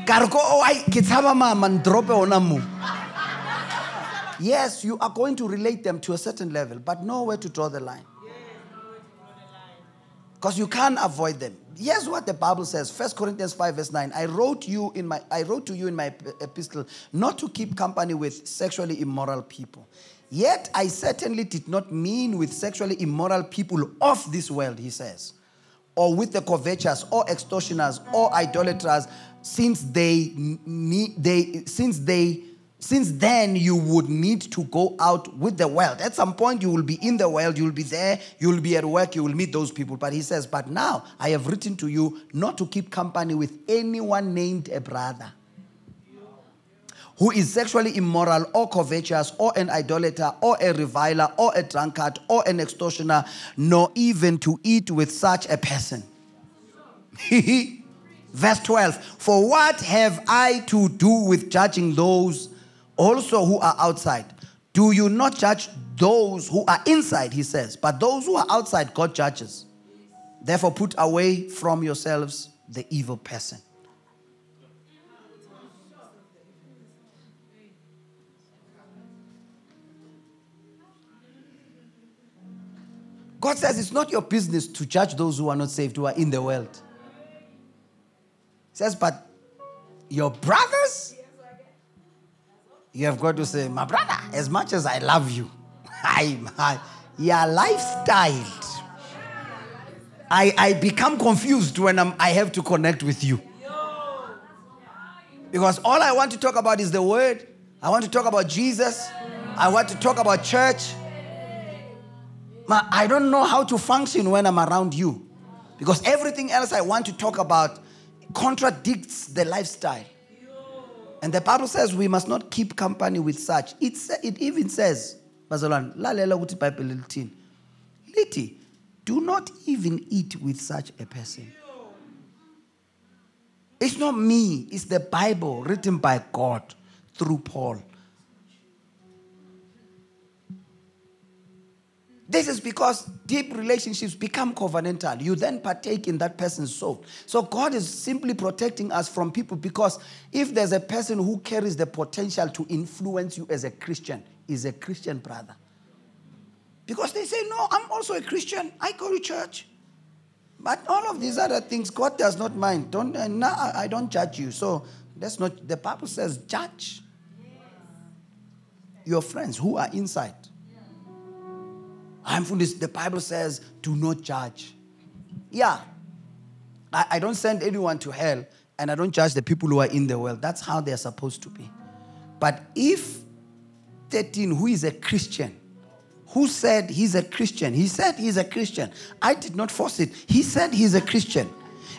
ka re ko ke tshaba mama ona moo Yes, you are going to relate them to a certain level, but know where to draw the line. Because you can't avoid them. Here's what the Bible says, 1 Corinthians 5, verse 9. I wrote you in my I wrote to you in my epistle not to keep company with sexually immoral people. Yet I certainly did not mean with sexually immoral people of this world, he says, or with the covetous, or extortioners, or idolaters, since they they since they since then you would need to go out with the world. At some point, you will be in the world, you will be there, you will be at work, you will meet those people. But he says, But now I have written to you not to keep company with anyone named a brother who is sexually immoral or covetous or an idolater or a reviler or a drunkard or an extortioner, nor even to eat with such a person. Verse 12 For what have I to do with judging those? Also who are outside. Do you not judge those who are inside, he says, but those who are outside, God judges. Therefore, put away from yourselves the evil person. God says it's not your business to judge those who are not saved, who are in the world. He says, but your brothers you have got to say, my brother, as much as I love you, I, I your lifestyle. I, I become confused when I'm, I have to connect with you. Because all I want to talk about is the word. I want to talk about Jesus. I want to talk about church. I don't know how to function when I'm around you. Because everything else I want to talk about contradicts the lifestyle. And the Bible says we must not keep company with such. It, it even says, bazalwane, lalela ukuthi iBhayibheli lithini. Lithi, do not even eat with such a person. It's not me, it's the Bible written by God through Paul. This is because deep relationships become covenantal. You then partake in that person's soul. So God is simply protecting us from people because if there's a person who carries the potential to influence you as a Christian, is a Christian brother. Because they say, No, I'm also a Christian. I go to church. But all of these other things, God does not mind. Don't, uh, no, I don't judge you. So that's not, the Bible says, judge your friends who are inside. I'm this. The Bible says, do not judge. Yeah. I, I don't send anyone to hell and I don't judge the people who are in the world. That's how they're supposed to be. But if 13, who is a Christian, who said he's a Christian? He said he's a Christian. I did not force it. He said he's a Christian.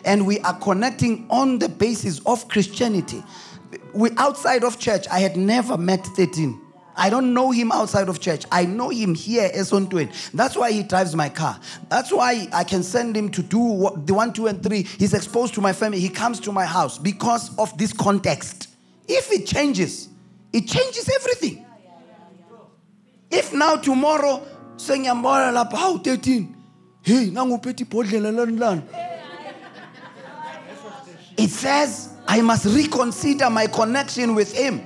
And we are connecting on the basis of Christianity. We outside of church, I had never met 13. I don't know him outside of church. I know him here as on twin. That's why he drives my car. That's why I can send him to do the one, two, and three. He's exposed to my family. He comes to my house because of this context. If it changes, it changes everything. If now tomorrow, sengiyambona lapha hawu 13 hey nanguphethe ibhodlela lani lani it says i must reconsider my connection with him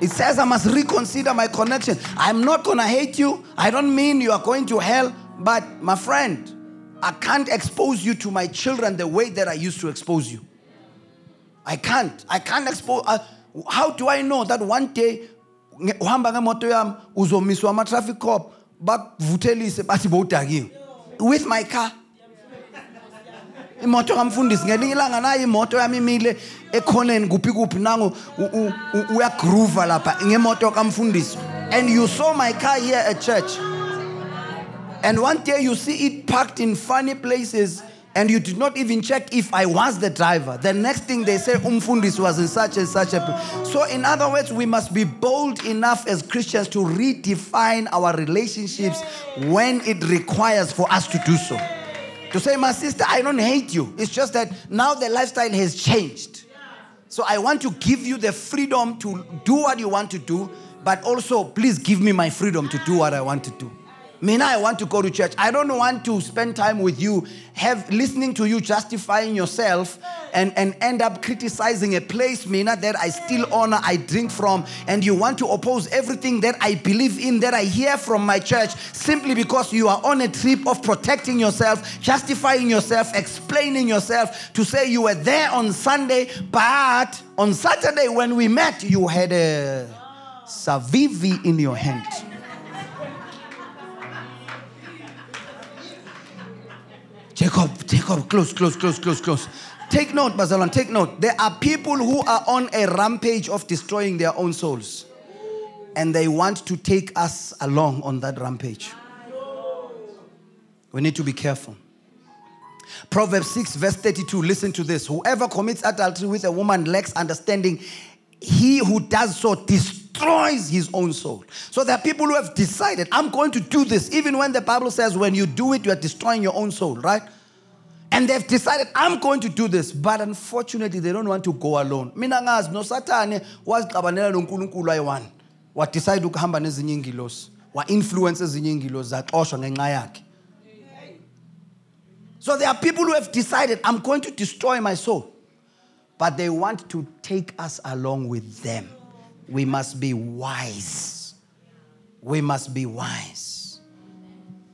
It says I must reconsider my connection. I'm not going to hate you. I don't mean you are going to hell. But my friend, I can't expose you to my children the way that I used to expose you. I can't. I can't expose. Uh, how do I know that one day ama-traffic cop with my car imoto kamfundisi ngelinye ilanga nayo imoto yami ekhoneni kuphi kuphi nango uyagroova lapha ngemoto kamfundisi and you saw my car here at church and one day you see it parked in funny places and you did not even check if I was the driver. The next thing they say, Umfundis was in such and such a place. So, in other words, we must be bold enough as Christians to redefine our relationships when it requires for us to do so. To say, my sister, I don't hate you. It's just that now the lifestyle has changed. So, I want to give you the freedom to do what you want to do, but also, please give me my freedom to do what I want to do. Mina, I want to go to church. I don't want to spend time with you, have listening to you justifying yourself and, and end up criticizing a place, Mina, that I still honor, I drink from, and you want to oppose everything that I believe in, that I hear from my church, simply because you are on a trip of protecting yourself, justifying yourself, explaining yourself, to say you were there on Sunday, but on Saturday when we met, you had a Savivi in your hand. Jacob, Jacob, close, close, close, close, close. Take note, Bazalwane, take note. There are people who are on a rampage of destroying their own souls. And they want to take us along on that rampage. We need to be careful. Proverbs 6, verse 32. Listen to this. Whoever commits adultery with a woman lacks understanding. He who does so destroys his own soul. So there are people who have decided, I'm going to do this, even when the Bible says when you do it, you are destroying your own soul, right? And they've decided, I'm going to do this. But unfortunately, they don't want to go alone. Mina ngazi no Satani wazixabanela noNkulunkulu ayi-one. Wadecide ukuhamba nezinye ingilosi. Wa-influence ezinye ingilosi zaxoshwa ngenxa. So there are people who have decided, I'm going to destroy my soul. But they want to take us along with them. We must be wise. We must be wise.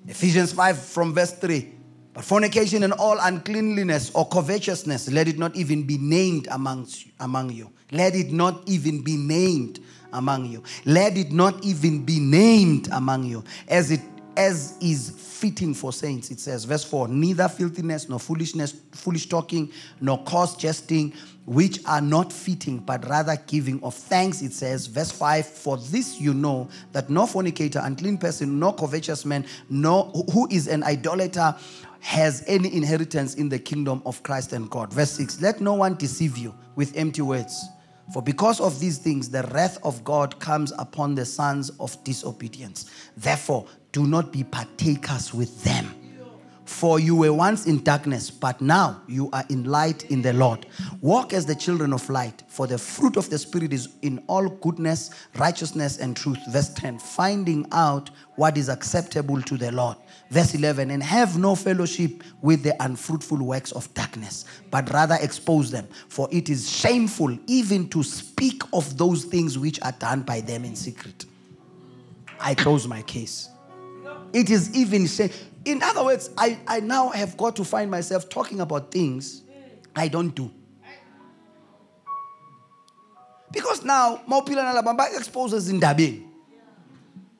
Ephesians 5 from verse 3. But fornication and all uncleanliness or covetousness, let it not even be named amongst, among you. Let it not even be named among you. Let it not even be named among you, as it as is fitting for saints. It says, verse 4 neither filthiness, nor foolishness, foolish talking, nor coarse jesting, which are not fitting, but rather giving of thanks. It says, verse 5 For this you know that no fornicator, unclean person, no covetous man, no who is an idolater has any inheritance in the kingdom of Christ and God. Verse 6 Let no one deceive you with empty words. For because of these things, the wrath of God comes upon the sons of disobedience. Therefore, do not be partakers with them. For you were once in darkness, but now you are in light in the Lord. Walk as the children of light, for the fruit of the Spirit is in all goodness, righteousness, and truth. Verse 10 finding out what is acceptable to the Lord. Verse 11 and have no fellowship with the unfruitful works of darkness, but rather expose them. For it is shameful even to speak of those things which are done by them in secret. I close my case. It is even shame. In other words, I, I now have got to find myself talking about things I don't do. Because now, mawuphila nalaba ba-expose ezindabeni.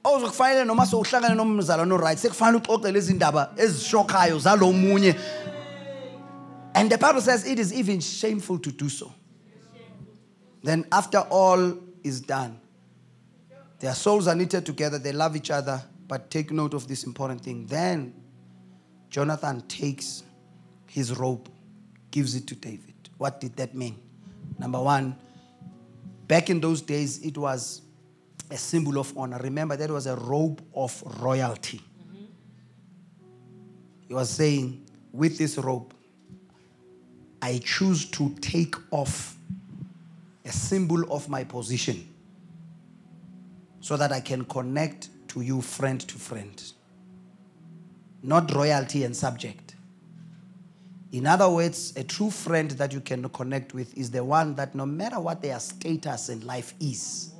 Ozokufanele noma sowuhlangana nomzalwane right sekufanele uxoxe lezi ndaba ezishokhayo zalo munye. And the Bible says it is even shameful to do so. Then after all is done, their souls are knitted together, they love each other, but take note of this important thing. Then Jonathan takes his robe, gives it to David. What did that mean? Number one, back in those days, it was a symbol of honor. Remember, that was a robe of royalty. Mm-hmm. He was saying, with this robe, I choose to take off a symbol of my position so that I can connect to you friend to friend, not royalty and subject. In other words, a true friend that you can connect with is the one that no matter what their status in life is,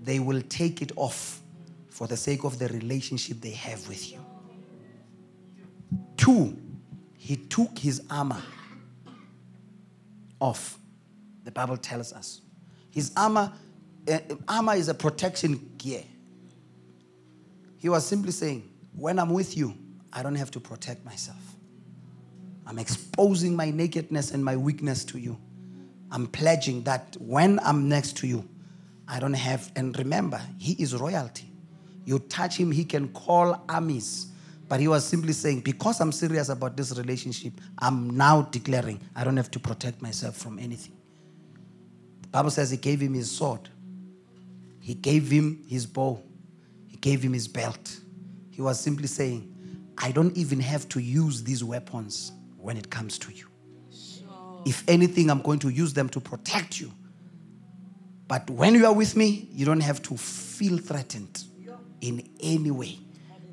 they will take it off for the sake of the relationship they have with you. Two, he took his armor off. The Bible tells us. His armor, uh, armor is a protection gear. He was simply saying, when I'm with you, I don't have to protect myself. I'm exposing my nakedness and my weakness to you. I'm pledging that when I'm next to you, I don't have, and remember, he is royalty. You touch him, he can call armies. But he was simply saying, because I'm serious about this relationship, I'm now declaring I don't have to protect myself from anything. The Bible says he gave him his sword, he gave him his bow, gave him his belt. He was simply saying, I don't even have to use these weapons when it comes to you. If anything, I'm going to use them to protect you. But when you are with me, you don't have to feel threatened in any way.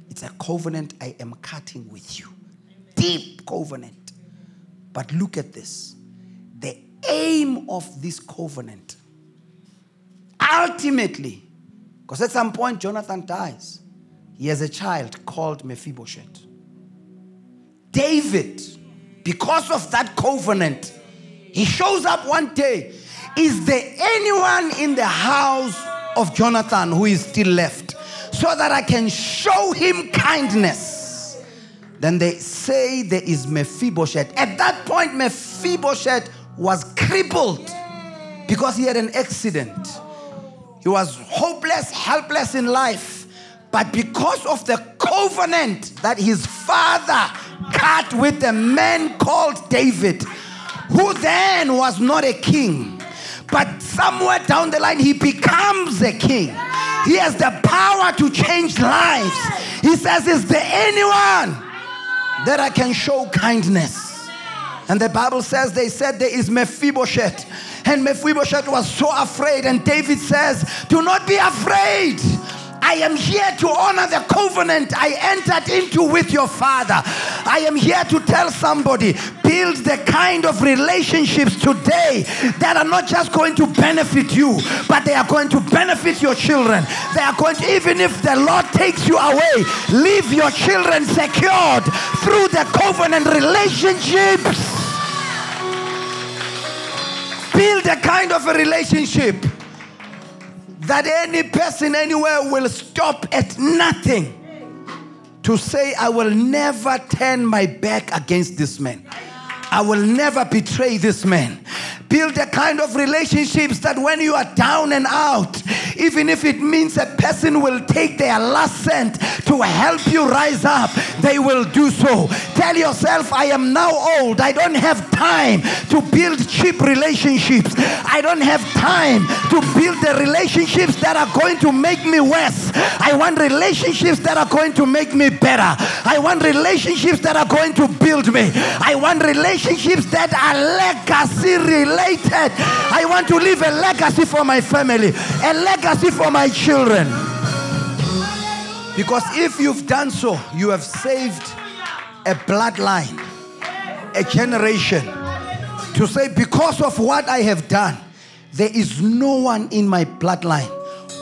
It's a covenant I am cutting with you. Deep covenant. But look at this. The aim of this covenant, ultimately, because at some point Jonathan dies, he has a child called Mephibosheth. David, because of that covenant, he shows up one day. Is there anyone in the house of Jonathan who is still left? So that I can show him kindness. Then they say there is Mephibosheth. At that point, Mephibosheth was crippled because he had an accident. He was hopeless, helpless in life. But because of the covenant that his father cut with a man called David, who then was not a king, but somewhere down the line he becomes a king. He has the power to change lives. He says, Is there anyone that I can show kindness? And the Bible says, They said there is Mephibosheth. And Mephibosheth was so afraid. And David says, Do not be afraid. I am here to honor the covenant I entered into with your father. I am here to tell somebody build the kind of relationships today that are not just going to benefit you, but they are going to benefit your children. They are going to, even if the Lord takes you away, leave your children secured through the covenant relationships. Build a kind of a relationship that any person anywhere will stop at nothing to say, I will never turn my back against this man. I will never betray this man. Build a kind of relationships that when you are down and out, even if it means a person will take their last cent to help you rise up, they will do so. Tell yourself, I am now old. I don't have time to build cheap relationships. I don't have time to build the relationships that are going to make me worse. I want relationships that are going to make me better. I want relationships that are going to build me. I want relationships that are legacy I want to leave a legacy for my family, a legacy for my children. Because if you've done so, you have saved a bloodline, a generation. To say, because of what I have done, there is no one in my bloodline.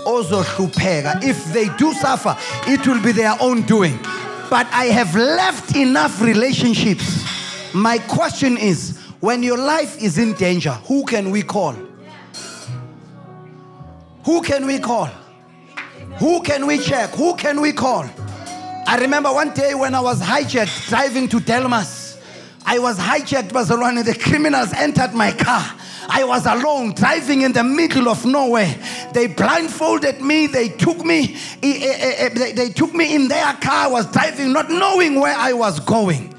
Also, if they do suffer, it will be their own doing. But I have left enough relationships. My question is when your life is in danger, who can we call? Who can we call? Who can we check? Who can we call? I remember one day when I was hijacked driving to Delmas. I was hijacked and the criminals entered my car. I was alone driving in the middle of nowhere. They blindfolded me. They took me. Eh, eh, eh, they took me in their car. I was driving, not knowing where I was going.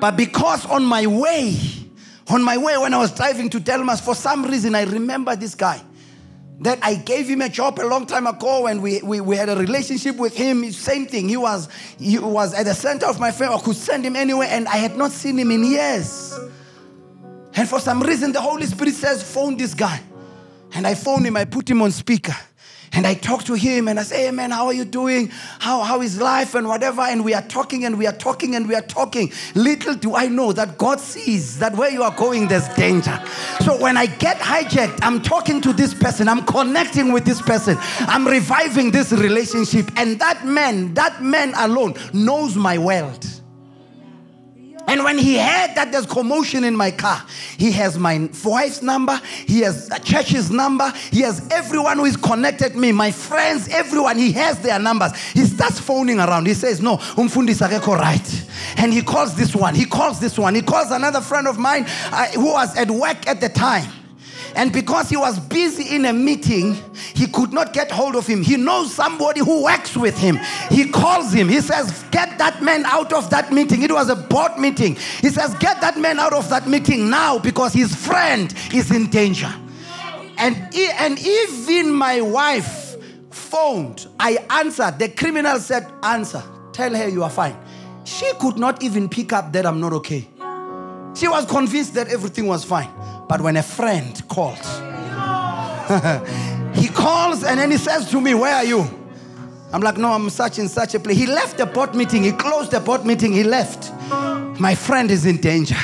But because on my way, on my way, when I was driving to Delmas, for some reason, I remember this guy. That I gave him a job a long time ago and we, we, we had a relationship with him. Same thing. He was, he was at the center of my family. I could send him anywhere and I had not seen him in years. And for some reason, the Holy Spirit says, phone this guy. And I phoned him, I put him on speaker. And I talk to him and I say, Hey man, how are you doing? How, how is life and whatever? And we are talking and we are talking and we are talking. Little do I know that God sees that where you are going, there's danger. So when I get hijacked, I'm talking to this person, I'm connecting with this person, I'm reviving this relationship. And that man, that man alone knows my world. And when he heard that there's commotion in my car, he has my wife's number, he has church's number, he has everyone who is connected me, my friends, everyone, he has their numbers. He starts phoning around. He says, No, umfundisa akekho right. And he calls this one, he calls this one, he calls another friend of mine uh, who was at work at the time. And because he was busy in a meeting, he could not get hold of him. He knows somebody who works with him. He calls him. He says, Get that man out of that meeting. It was a board meeting. He says, Get that man out of that meeting now because his friend is in danger. And, and even my wife phoned. I answered. The criminal said, Answer. Tell her you are fine. She could not even pick up that I'm not okay. She was convinced that everything was fine. But when a friend called, he calls and then he says to me, Where are you? I'm like, No, I'm such in such a place. He left the board meeting, he closed the board meeting, he left. My friend is in danger.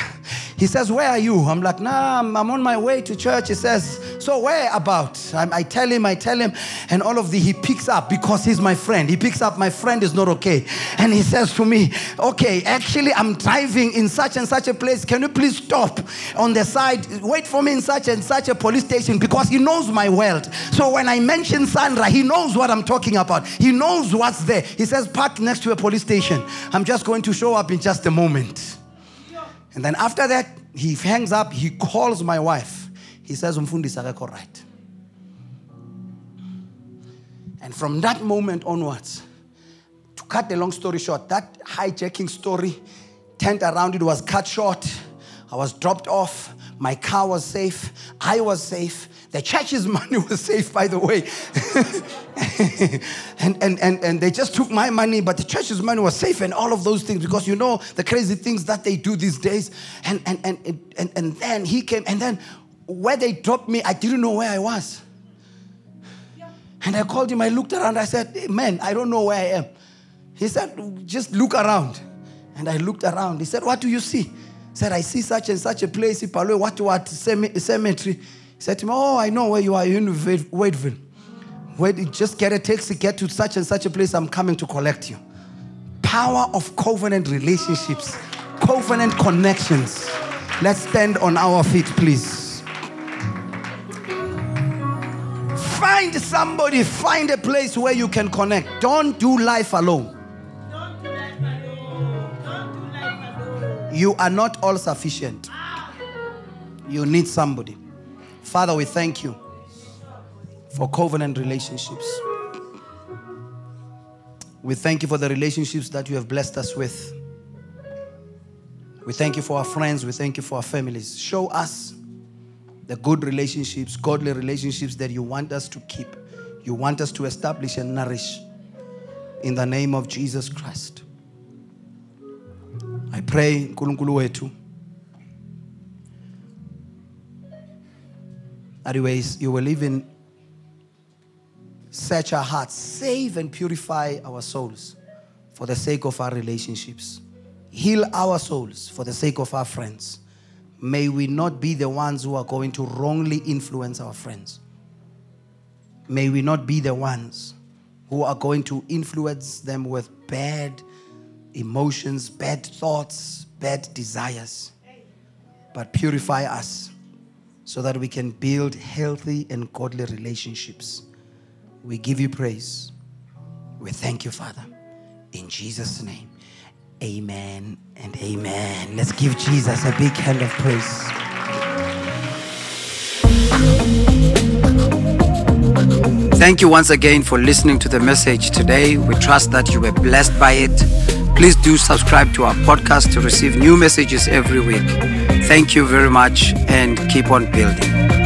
He says, Where are you? I'm like, Nah, I'm, I'm on my way to church. He says, So where about? I, I, tell him, I tell him, and all of the he picks up because he's my friend. He picks up, my friend is not okay. And he says to me, Okay, actually, I'm driving in such and such a place. Can you please stop on the side? Wait for me in such and such a police station because he knows my world. So when I mention SANDRA, he knows what I'm talking about. He knows what's there. He says, Park next to a police station. I'm just going to show up in just a moment. And then after that, he hangs up, he calls my wife. He says, akekho right. And from that moment onwards, to cut the long story short, that hijacking story turned around, it was cut short. I was dropped off. My car was safe. I was safe. The church's money was safe, by the way. and, and, and, and they just took my money, but the church's money was safe and all of those things because you know the crazy things that they do these days. And, and, and, and, and then he came, and then where they dropped me, I didn't know where I was. And I called him, I looked around, I said, Man, I don't know where I am. He said, Just look around. And I looked around. He said, What do you see? He said, I see such and such a place, what what cemetery. Said to me, Oh, I know where you are, in Wadeville. Wait, just get a taxi, get to such and such a place, I'm coming to collect you. Power of covenant relationships, covenant connections. Let's stand on our feet, please. Find somebody, find a place where you can connect. Don't do life alone. You are not all sufficient. You need somebody. Father, we thank you for covenant relationships. We thank you for the relationships that you have blessed us with. We thank you for our friends. We thank you for our families. Show us the good relationships, godly relationships that you want us to keep, you want us to establish and nourish. In the name of Jesus Christ. I pray, Nkulunkulu wetu, that you will even search our hearts, save and purify our souls for the sake of our relationships. Heal our souls for the sake of our friends. May we not be the ones who are going to wrongly influence our friends. May we not be the ones who are going to influence them with bad emotions, bad thoughts, bad desires, but purify us so that we can build healthy and godly relationships. We give you praise. We thank you, Father. In Jesus' name, amen and amen. Let's give Jesus a big hand of praise. Thank you once again for listening to the message today. We trust that you were blessed by it. Please do subscribe to our podcast to receive new messages every week. Thank you very much and keep on building.